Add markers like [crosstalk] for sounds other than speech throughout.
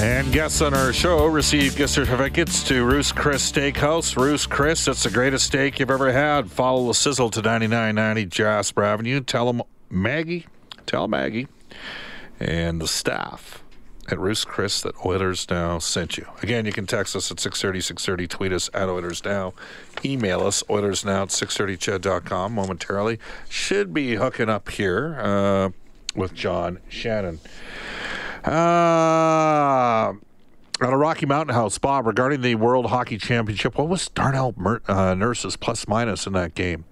And guests on our show receive gift certificates to Ruth's Chris Steakhouse. Ruth's Chris, it's the greatest steak you've ever had. Follow the sizzle to 9990 Jasper Avenue. Tell them Maggie, tell Maggie, and the staff at Ruth's Chris that Oilers Now sent you. Again, you can text us at 630, 630, tweet us at Oilers Now, email us, Oilers Now at 630ched.com momentarily. Should be hooking up here uh, with John Shannon. Uh, out of Rocky Mountain House, Bob, regarding the World Hockey Championship, what was Darnell Mer- uh, Nurse's plus minus in that game?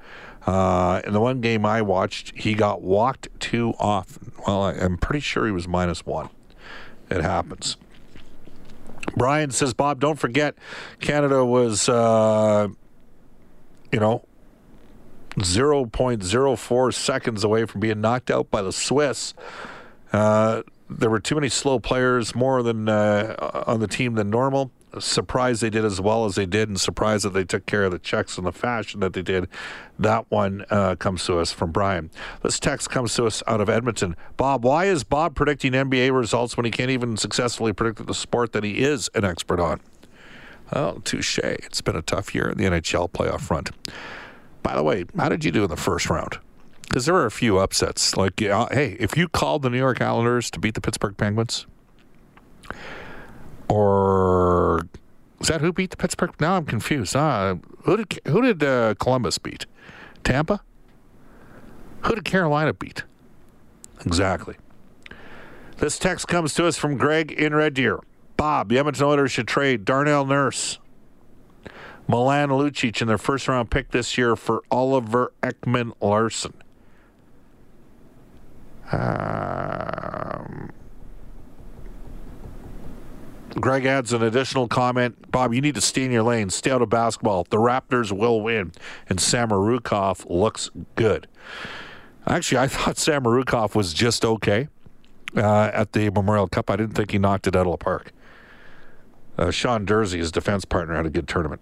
Uh, in the one game I watched, he got walked too often. Well, I, I'm pretty sure he was minus one. It happens. Brian says, Bob, don't forget, Canada was, uh, you know, 0.04 seconds away from being knocked out by the Swiss. Uh, there were too many slow players, more than uh, on the team than normal. Surprised they did as well as they did, and surprised that they took care of the checks in the fashion that they did. That one uh, comes to us from Brian. This text comes to us out of Edmonton. Bob, why is Bob predicting NBA results when he can't even successfully predict the sport that he is an expert on? Well, touche. It's been a tough year in the NHL playoff front. By the way, how did you do in the first round? Because there were a few upsets. Like, uh, hey, if you called the New York Islanders to beat the Pittsburgh Penguins, or is that who beat the Pittsburgh? Now I'm confused. Uh, who did who did uh, Columbus beat? Tampa. Who did Carolina beat? Exactly. This text comes to us from Greg in Red Deer. Bob, the Edmonton Oilers should trade Darnell Nurse, Milan Lucic in their first round pick this year for Oliver Ekman Larsson. Um, Greg adds an additional comment. Bob, you need to stay in your lane. Stay out of basketball. The Raptors will win, and Samorukov looks good. Actually, I [laughs] thought Samorukov was just okay uh, at the Memorial Cup. I didn't think he knocked it out of the park. Uh, Sean Durzi, his defense partner, had a good tournament.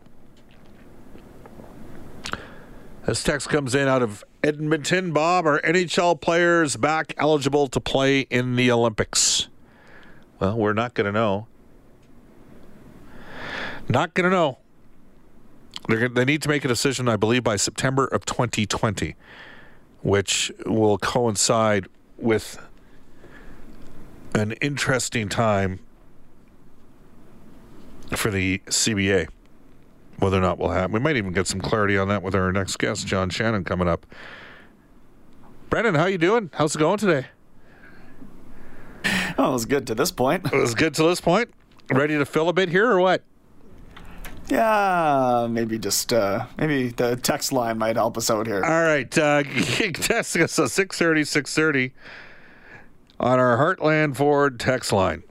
This text comes in out of Edmonton. Bob, are NHL players back eligible to play in the Olympics? Well, we're not going to know. Not going to know. They're, they need to make a decision, I believe, by September of 2020, which will coincide with an interesting time for the CBA whether or not we'll have. We might even get some clarity on that with our next guest, John Shannon, coming up. Brendan, how you doing? How's it going today? Oh, it was good to this point. It was good to this point. Ready to fill a bit here or what? Yeah, maybe just uh, maybe the text line might help us out here. All right, uh, [laughs] text us at 630, 630 on our Heartland Ford text line.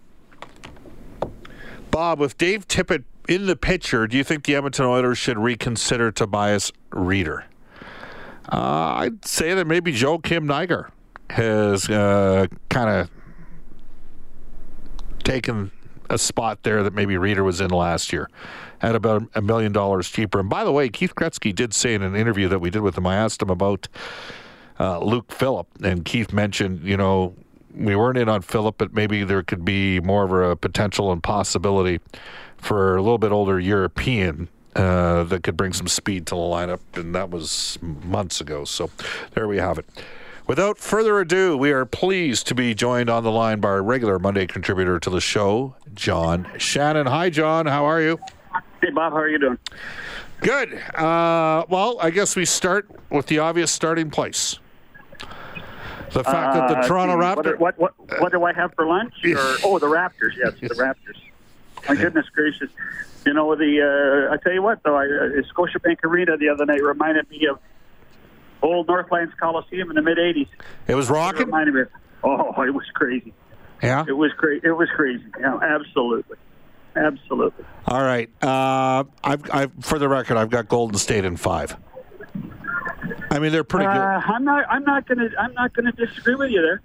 Bob, with Dave Tippett in the picture, do you think the Edmonton Oilers should reconsider Tobias Rieder? Uh, I'd say that maybe Joakim Nygard has uh, kind of taken a spot there that maybe Rieder was in last year at about a million dollars cheaper. And by the way, Keith Gretzky did say in an interview that we did with him, I asked him about uh, Luke Phillip, and Keith mentioned, you know, we weren't in on Phillip, but maybe there could be more of a potential and possibility for a little bit older European uh, that could bring some speed to the lineup, and that was months ago. So there we have it. Without further ado, we are pleased to be joined on the line by our regular Monday contributor to the show, John Shannon. Hi, John. How are you? Hey, Bob. How are you doing? Good. Uh, well, I guess we start with the obvious starting place. The fact that the Uh, Toronto Raptors. What, what, what, what do I have for lunch? [laughs] Or, oh, the Raptors. Yes, the Raptors. My goodness gracious. You know, the uh, I tell you what, though, I, uh, Scotiabank Arena the other night reminded me of old Northlands Coliseum in the mid 80s. It was It rocking. reminded me of, oh, it was crazy. Yeah. It was crazy. It was crazy. Yeah, absolutely. Absolutely. All right. Uh, I've, I've, for the record, I've got Golden State in five. I mean, they're pretty Uh, good. I'm not. I'm not going to. I'm not going to disagree with you there.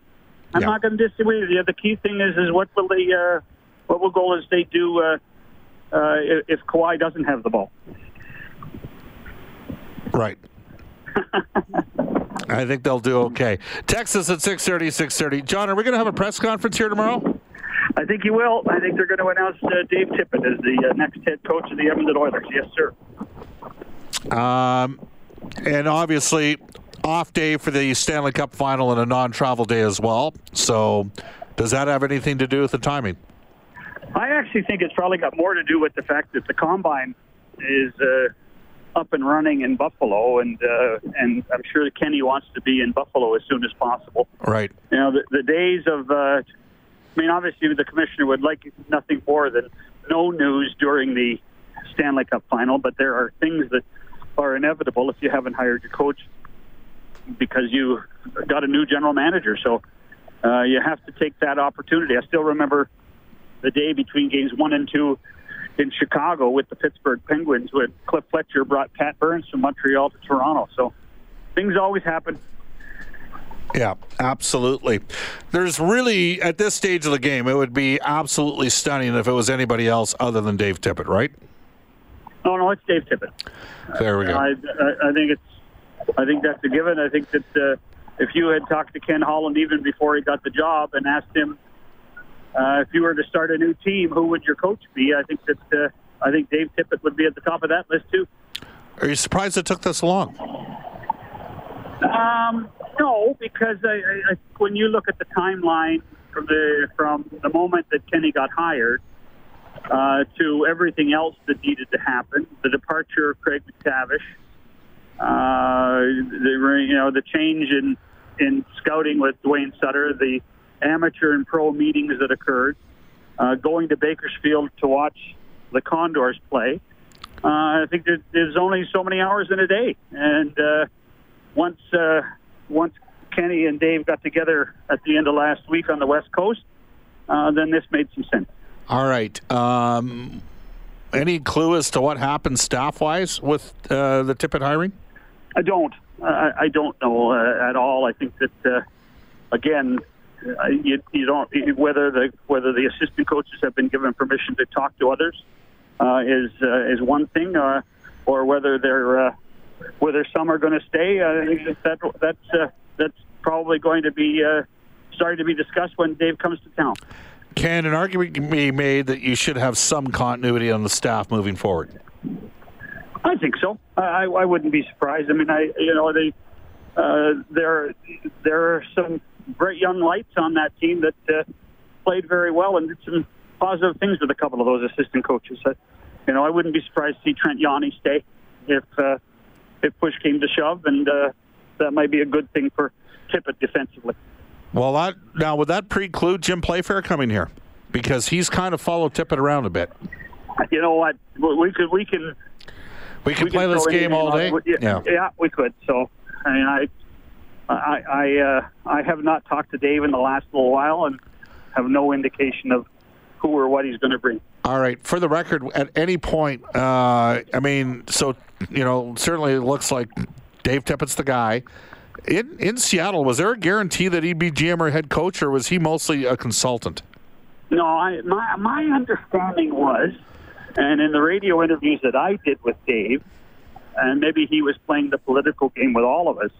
I'm Yeah. not going to disagree with you. The key thing is, is what will the, uh, what will Golden State do uh, uh, if, Kawhi doesn't have the ball? Right. [laughs] I think they'll do okay. Texas at 6:30, 6:30. John, are we going to have a press conference here tomorrow? I think he will. I think they're going to announce uh, Dave Tippett as the uh, next head coach of the Edmonton Oilers. Yes, sir. Um, and obviously, off day for the Stanley Cup final and a non-travel day as well. So, does that have anything to do with the timing? I actually think it's probably got more to do with the fact that the combine is uh, up and running in Buffalo, and uh, and I'm sure Kenny wants to be in Buffalo as soon as possible. Right. You know, the, the days of, uh, I mean, obviously the commissioner would like nothing more than no news during the Stanley Cup final, but there are things that are inevitable if you haven't hired your coach because you got a new general manager. So uh, you have to take that opportunity. I still remember the day between games one and two in Chicago with the Pittsburgh Penguins when Cliff Fletcher brought Pat Burns from Montreal to Toronto. So things always happen. Yeah, absolutely. There's really at this stage of the game, it would be absolutely stunning if it was anybody else other than Dave Tippett, right? No, no, it's Dave Tippett. There we go. I, I, I think it's, I think that's a given. I think that uh, if you had talked to Ken Holland even before he got the job and asked him uh, if you were to start a new team, who would your coach be? I think that uh, I think Dave Tippett would be at the top of that list too. Are you surprised it took this long? Um, no, because I, I, I, when you look at the timeline from the from the moment that Kenny got hired uh, to everything else that needed to happen, the departure of Craig MacTavish, uh, the you know the change in in scouting with Duane Sutter, the amateur and pro meetings that occurred, uh, going to Bakersfield to watch the Condors play. Uh, I think that there's only so many hours in a day, and uh, once uh, once Kenny and Dave got together at the end of last week on the West Coast, uh, then this made some sense. All right. Um, any clue as to what happened staff-wise with uh, the Tippett hiring? I don't. I, I don't know uh, at all. I think that uh, again, you, you don't whether the whether the assistant coaches have been given permission to talk to others uh, is uh, is one thing, uh, or whether they're uh, whether some are going to stay. I think that that's uh, that's probably going to be uh, starting to be discussed when Dave comes to town. Can an argument be made that you should have some continuity on the staff moving forward? I think so. I, I wouldn't be surprised. I mean, I you know they uh, there there are some great young lights on that team that uh, played very well and did some positive things with a couple of those assistant coaches. You know, I wouldn't be surprised to see Trent Yawney stay if uh, if push came to shove, and uh, that might be a good thing for Tippett defensively. Well, that, now would that preclude Jim Playfair coming here? Because he's kind of followed Tippett around a bit. You know what? We could we can We can we play this game all day. Yeah, yeah, we could. So, I mean, I, I, I, uh, I have not talked to Dave in the last little while, and have no indication of who or what he's going to bring. All right. For the record, at any point, uh, I mean, so you know, certainly it looks like Dave Tippett's the guy. In in Seattle, was there a guarantee that he'd be GM or head coach, or was he mostly a consultant? No, I, my my understanding was, and in the radio interviews that I did with Dave, and maybe he was playing the political game with all of us,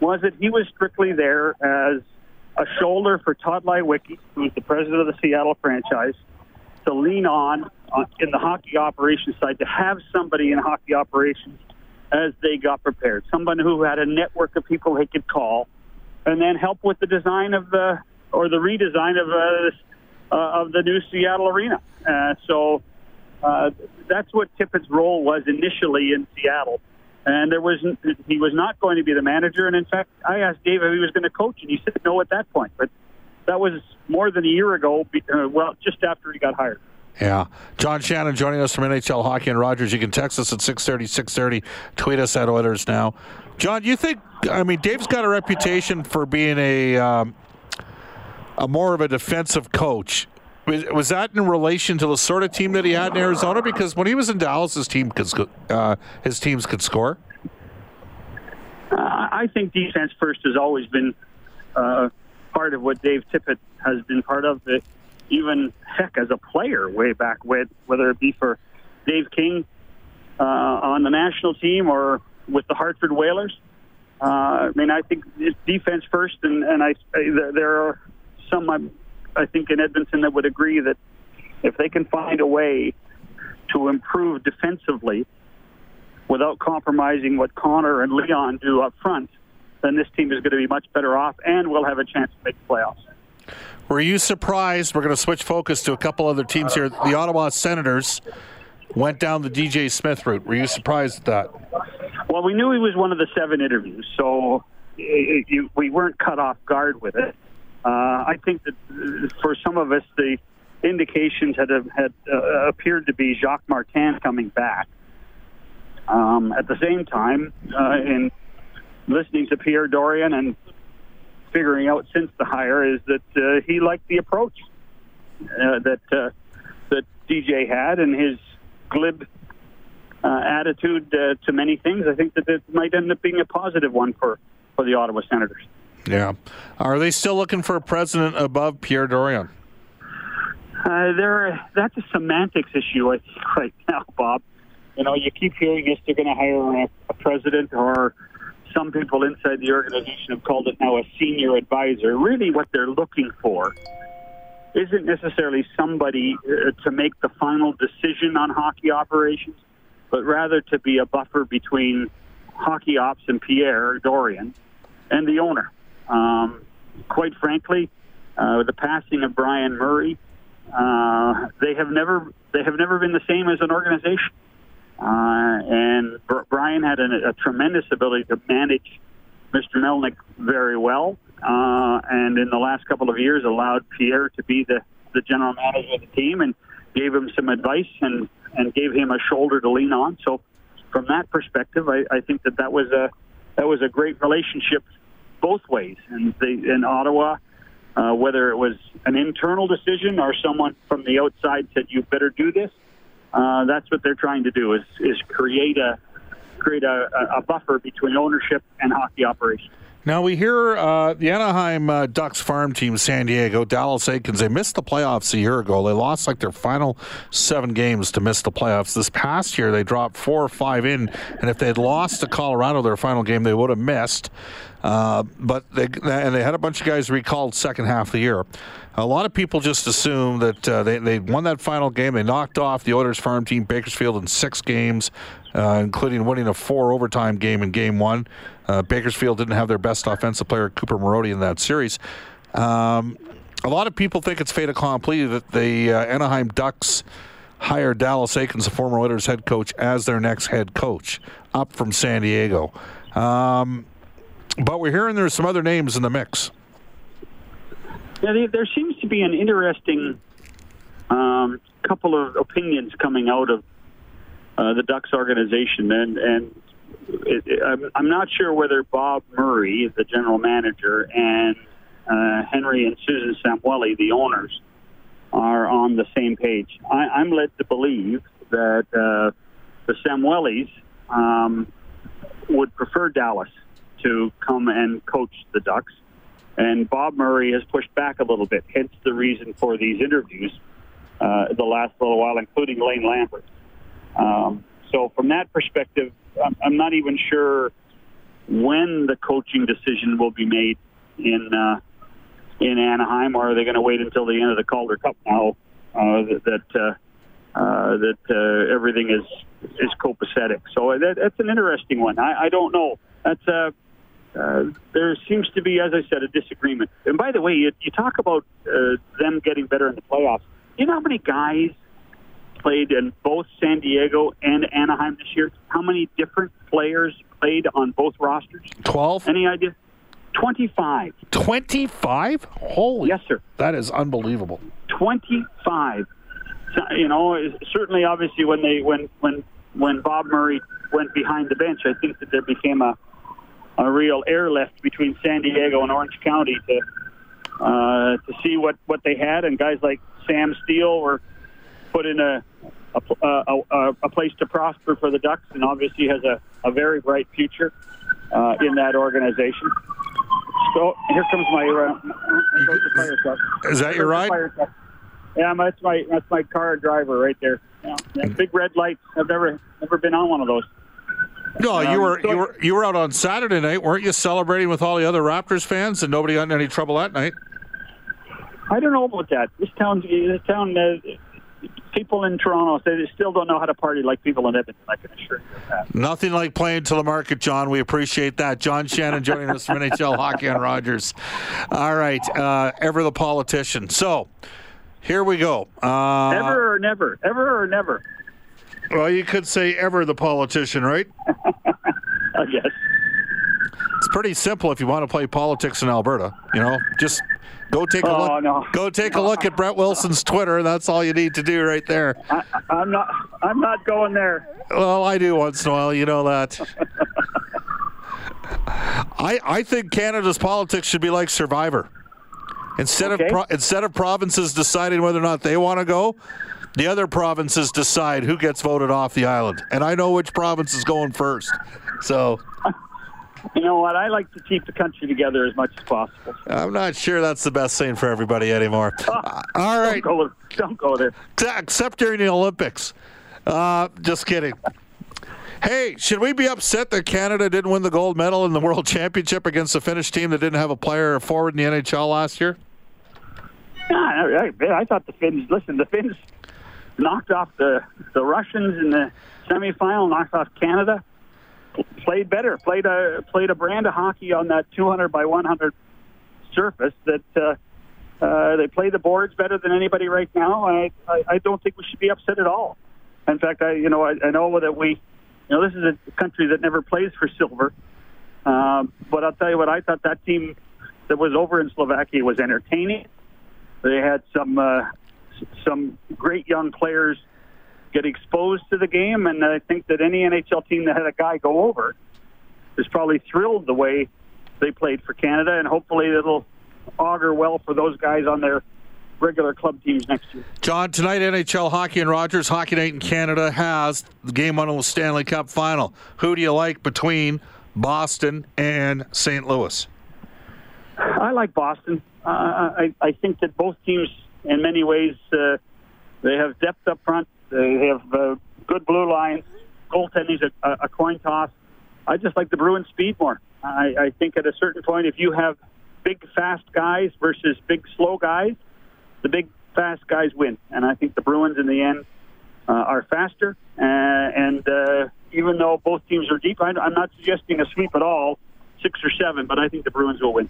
was that he was strictly there as a shoulder for Tod Leiweke, who's the president of the Seattle franchise, to lean on uh, in the hockey operations side to have somebody in hockey operations as they got prepared, someone who had a network of people they could call, and then help with the design of the or the redesign of uh, uh, of the new Seattle arena. Uh, so uh, that's what Tippett's role was initially in Seattle. And there was he was not going to be the manager. And in fact, I asked Dave if he was going to coach, and he said no at that point. But that was more than a year ago. Uh, well, just after he got hired. Yeah. John Shannon joining us from NHL Hockey and Rogers. You can text us at 630, 630. Tweet us at Oilers Now. John, you think, I mean, Dave's got a reputation for being a, um, a more of a defensive coach. Was that in relation to the sort of team that he had in Arizona? Because when he was in Dallas, his team could uh, his teams could score. Uh, I think defense first has always been uh, part of what Dave Tippett has been part of. It, even heck as a player way back with whether it be for Dave King uh, on the national team or with the Hartford Whalers. Uh, I mean, I think it's defense first, and, and I, I there are some I think in Edmonton that would agree that if they can find a way to improve defensively without compromising what Connor and Leon do up front, then this team is going to be much better off and will have a chance to make the playoffs. Were you surprised? We're going to switch focus to a couple other teams here. The Ottawa Senators went down the DJ Smith route. Were you surprised at that? Well, we knew he was one of the seven interviews, so eh, eh, it, it, we weren't cut off guard with it. Uh, I think that for some of us, the indications had had uh, appeared to be Jacques Martin coming back. Um, at the same time, uh, in listening to Pierre Dorion and figuring out since the hire is that uh, he liked the approach uh, that uh, that DJ had and his glib uh, attitude uh, to many things. I think that it might end up being a positive one for for the Ottawa Senators. Yeah, are they still looking for a president above Pierre Dorion? Uh, there, that's a semantics issue, I think, right now, Bob. You know, you keep hearing yes, they're going to hire a, a president or some people inside the organization have called it now a senior advisor. Really, what they're looking for isn't necessarily somebody uh, to make the final decision on hockey operations, but rather to be a buffer between hockey ops and Pierre Dorion and the owner. Um, quite frankly, uh, with the passing of Brian Murray, uh, they have never they have never been the same as an organization. Uh, and Brian had a, a, tremendous ability to manage Mr. Melnyk very well, uh, and in the last couple of years allowed Pierre to be the, the general manager of the team and gave him some advice and, and gave him a shoulder to lean on. So, from that perspective, I, I think that that was a that was a great relationship both ways. And they, in Ottawa, uh, whether it was an internal decision or someone from the outside said you better do this, uh, that's what they're trying to do is is create a create a, a buffer between ownership and hockey operations. Now we hear uh, the Anaheim uh, Ducks farm team, San Diego, Dallas Eakins. They missed the playoffs a year ago. They lost like their final seven games to miss the playoffs. This past year, they dropped four or five in, and if they had lost to Colorado their final game, they would have missed. Uh, but they and they had a bunch of guys recalled second half of the year. A lot of people just assume that uh, they they won that final game. They knocked off the Oilers farm team Bakersfield in six games, uh, including winning a four overtime game in game one. Uh, Bakersfield didn't have their best offensive player Cooper Marody in that series. Um, a lot of people think it's fait accompli that the uh, Anaheim Ducks hire Dallas Eakins, the former Oilers head coach, as their next head coach, up from San Diego. Um, but we're hearing there's some other names in the mix. Yeah, there seems to be an interesting um, couple of opinions coming out of uh, the Ducks organization, and and it, it, I'm, not sure whether Bob Murray, the general manager, and uh, Henry and Susan Samueli, the owners, are on the same page. I, I'm led to believe that uh, the Samuelis um, would prefer Dallas to come and coach the Ducks. and Bob Murray has pushed back a little bit. Hence the reason for these interviews uh, the last little while, including Lane Lambert. Um, so from that perspective, I'm, I'm not even sure when the coaching decision will be made in uh, in Anaheim, or are they going to wait until the end of the Calder Cup now uh, that that, uh, uh, that uh, everything is is copacetic? So that, that's an interesting one. I, I don't know. That's uh, uh, there seems to be, as I said, a disagreement. And by the way, you, you talk about uh, them getting better in the playoffs. You know how many guys played in both San Diego and Anaheim this year? How many different players played on both rosters? 12? Any idea? 25. 25? Holy. Yes, sir. That is unbelievable. 25. You know, certainly, obviously, when they when when when Bob Murray went behind the bench, I think that there became a a real airlift between San Diego and Orange County to uh, to see what what they had, and guys like Sam Steele were put in a a, a, a place to prosper for the Ducks, and obviously has a, a very bright future uh, in that organization. So here comes my, uh, fire truck. Is that your ride? Yeah, that's my that's my car driver right there. Yeah, big red lights. I've never never been on one of those. No, um, you were so you were you were out on Saturday night, weren't you? Celebrating with all the other Raptors fans, and nobody got in any trouble that night. I don't know about that. This town, this town, uh, people in Toronto say they still don't know how to party like people in Edmonton. I can assure you of that. Nothing like playing to the market, John. We appreciate that. John Shannon joining us from [laughs] NHL Hockey on Rogers. All right, uh, ever the politician. So here we go. Uh, ever or never. Ever or never. Well, you could say ever the politician, right? [laughs] I guess. Pretty simple if you want to play politics in Alberta. You know, just go take a oh, look. No. Go take a look at Brett Wilson's Twitter. That's all you need to do right there. I, I'm not. I'm not going there. Well, I do once in a while. You know that. I I think Canada's politics should be like Survivor. Instead okay. of pro- instead of provinces deciding whether or not they want to go, the other provinces decide who gets voted off the island. And I know which province is going first. So. You know what? I like to keep the country together as much as possible. I'm not sure that's the best thing for everybody anymore. Oh, [laughs] uh, all right. Don't go, don't go, there. Except during the Olympics. Uh, just kidding. Hey, should we be upset that Canada didn't win the gold medal in the World Championship against a Finnish team that didn't have a player forward in the NHL last year? Yeah, I, I thought the Finns. Listen, the Finns knocked off the the Russians in the semifinal, knocked off Canada, played better, played a played a brand of hockey on that 200 by 100 surface that uh, uh, they play the boards better than anybody right now. I, I I don't think we should be upset at all. In fact, I you know I, I know that we, you know, this is a country that never plays for silver. Um, but I'll tell you what, I thought that team that was over in Slovakia was entertaining. They had some uh, some great young players get exposed to the game, and I think that any NHL team that had a guy go over is probably thrilled the way they played for Canada, and hopefully it'll augur well for those guys on their regular club teams next year. John, tonight NHL Hockey and Rogers Hockey Night in Canada has the game of the Stanley Cup final. Who do you like between Boston and St. Louis? I like Boston. Uh, I, I think that both teams in many ways. Uh, they have depth up front. They have uh, good blue lines. Goaltending's a, a coin toss. I just like the Bruins speed more. I, I think at a certain point, if you have big fast guys versus big slow guys, the big fast guys win. And I think the Bruins in the end uh, are faster. Uh, and uh, even though both teams are deep, I, I'm not suggesting a sweep at all, six or seven, but I think the Bruins will win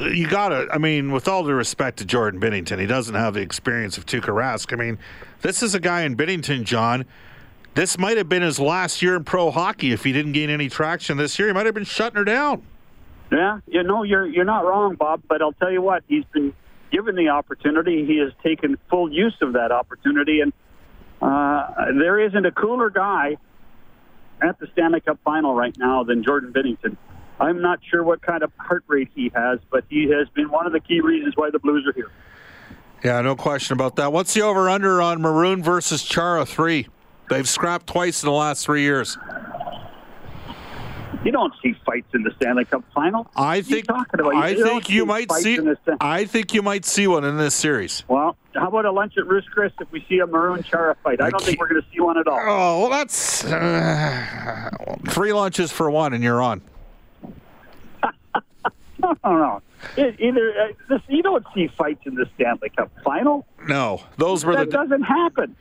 you got to, I mean, with all due respect to Jordan Binnington, he doesn't have the experience of Tuukka Rask. I mean, this is a guy in Binnington, John. This might have been his last year in pro hockey if he didn't gain any traction this year. He might have been shutting her down. Yeah, you know, you're you're not wrong, Bob. But I'll tell you what, he's been given the opportunity. He has taken full use of that opportunity, and uh, there isn't a cooler guy at the Stanley Cup final right now than Jordan Binnington. I'm not sure what kind of heart rate he has, but he has been one of the key reasons why the Blues are here. Yeah, no question about that. What's the over under on Maroon versus Chara 3? They've scrapped twice in the last three years. You don't see fights in the Stanley Cup final. I think. talking about? I You think you might see. in the Stan- I think you might see one in this series. Well, how about a lunch at Ruth Chris if we see a Maroon Chara fight? I don't think we're going to see one at all. Oh, well, that's uh, three lunches for one, and you're on. No, no, no. It, either uh, this, you don't see fights in the Stanley Cup final. No, those were That the. doesn't happen.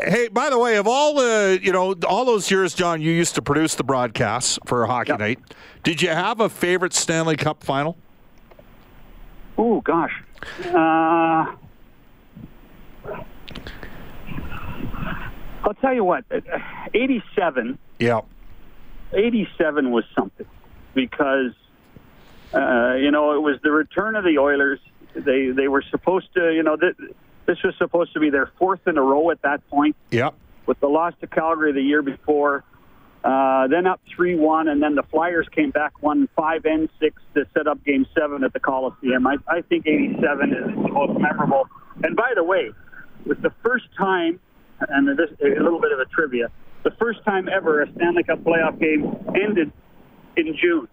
Hey, by the way, of all the, you know, all those years, John, you used to produce the broadcasts for Hockey Yep. Night. Did you have a favorite Stanley Cup final? Oh gosh. Uh, I'll tell you what. uh, Eighty-seven. Yeah. 87 was something because uh, you know it was the return of the Oilers. They they were supposed to you know th- this was supposed to be their fourth in a row at that point Yeah. with the loss to Calgary the year before. Uh, then up three one, and then the Flyers came back, won five and six to set up Game Seven at the Coliseum. I, I think '87 is the most memorable. And by the way, it was the first time, and this a little bit of a trivia, the first time ever a Stanley Cup playoff game ended in June.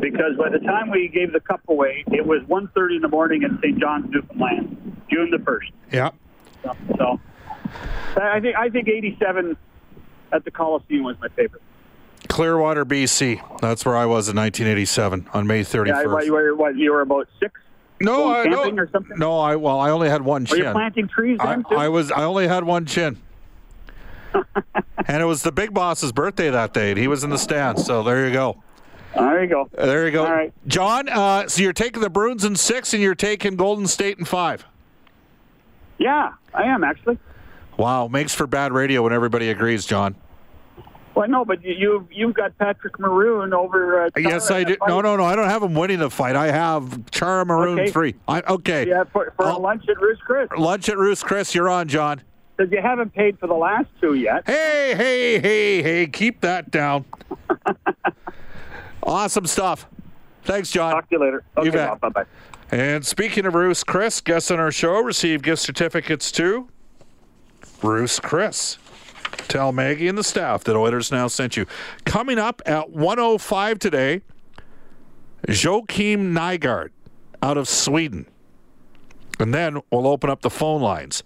Because by the time we gave the cup away, it was 1.30 in the morning in St. John's, Newfoundland, June the first. Yeah. So, so I think I think '87 at the Coliseum was my favorite. Clearwater, BC. That's where I was in 1987 on May 31st. Yeah, what, you were what you were about six. no, I no, or something? no. I well, I only had one Were you chin. planting trees I, then too? I was. I only had one chin. [laughs] and it was the big boss's birthday that day, and he was in the stands. So there you go. There you go. There you go. All right. John, uh, so you're taking the Bruins in six, and you're taking Golden State in five. Yeah, I am actually. Wow, makes for bad radio when everybody agrees, John. Well, no, but you you've, you've got Patrick Maroon over. Uh, Yes, I do. No, fight. no, no. I don't have him winning the fight. I have Chara Maroon Okay. three. I, okay. Yeah, for, for a I'll- lunch at Ruth Chris Lunch at Ruth's Chris. You're on, John. because you haven't paid for the last two yet. Hey, hey, hey, hey. Keep that down. [laughs] awesome stuff. Thanks, John. Talk to you later. Okay, bet. bye bye. And speaking of Ruth's Chris, guests on our show receive gift certificates to Ruth's Chris. Tell Maggie and the staff that Oilers Now sent you. Coming up at 105 today, Joakim Nygard out of Sweden. And then we'll open up the phone lines.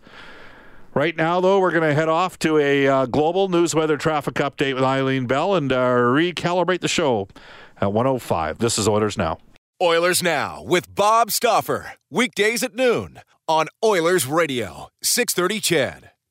Right now, though, we're going to head off to a uh, global news weather traffic update with Eileen Bell and uh, recalibrate the show at 105. This is Oilers Now. Oilers Now with Bob Stauffer. Weekdays at noon on Oilers Radio, 630 CHED.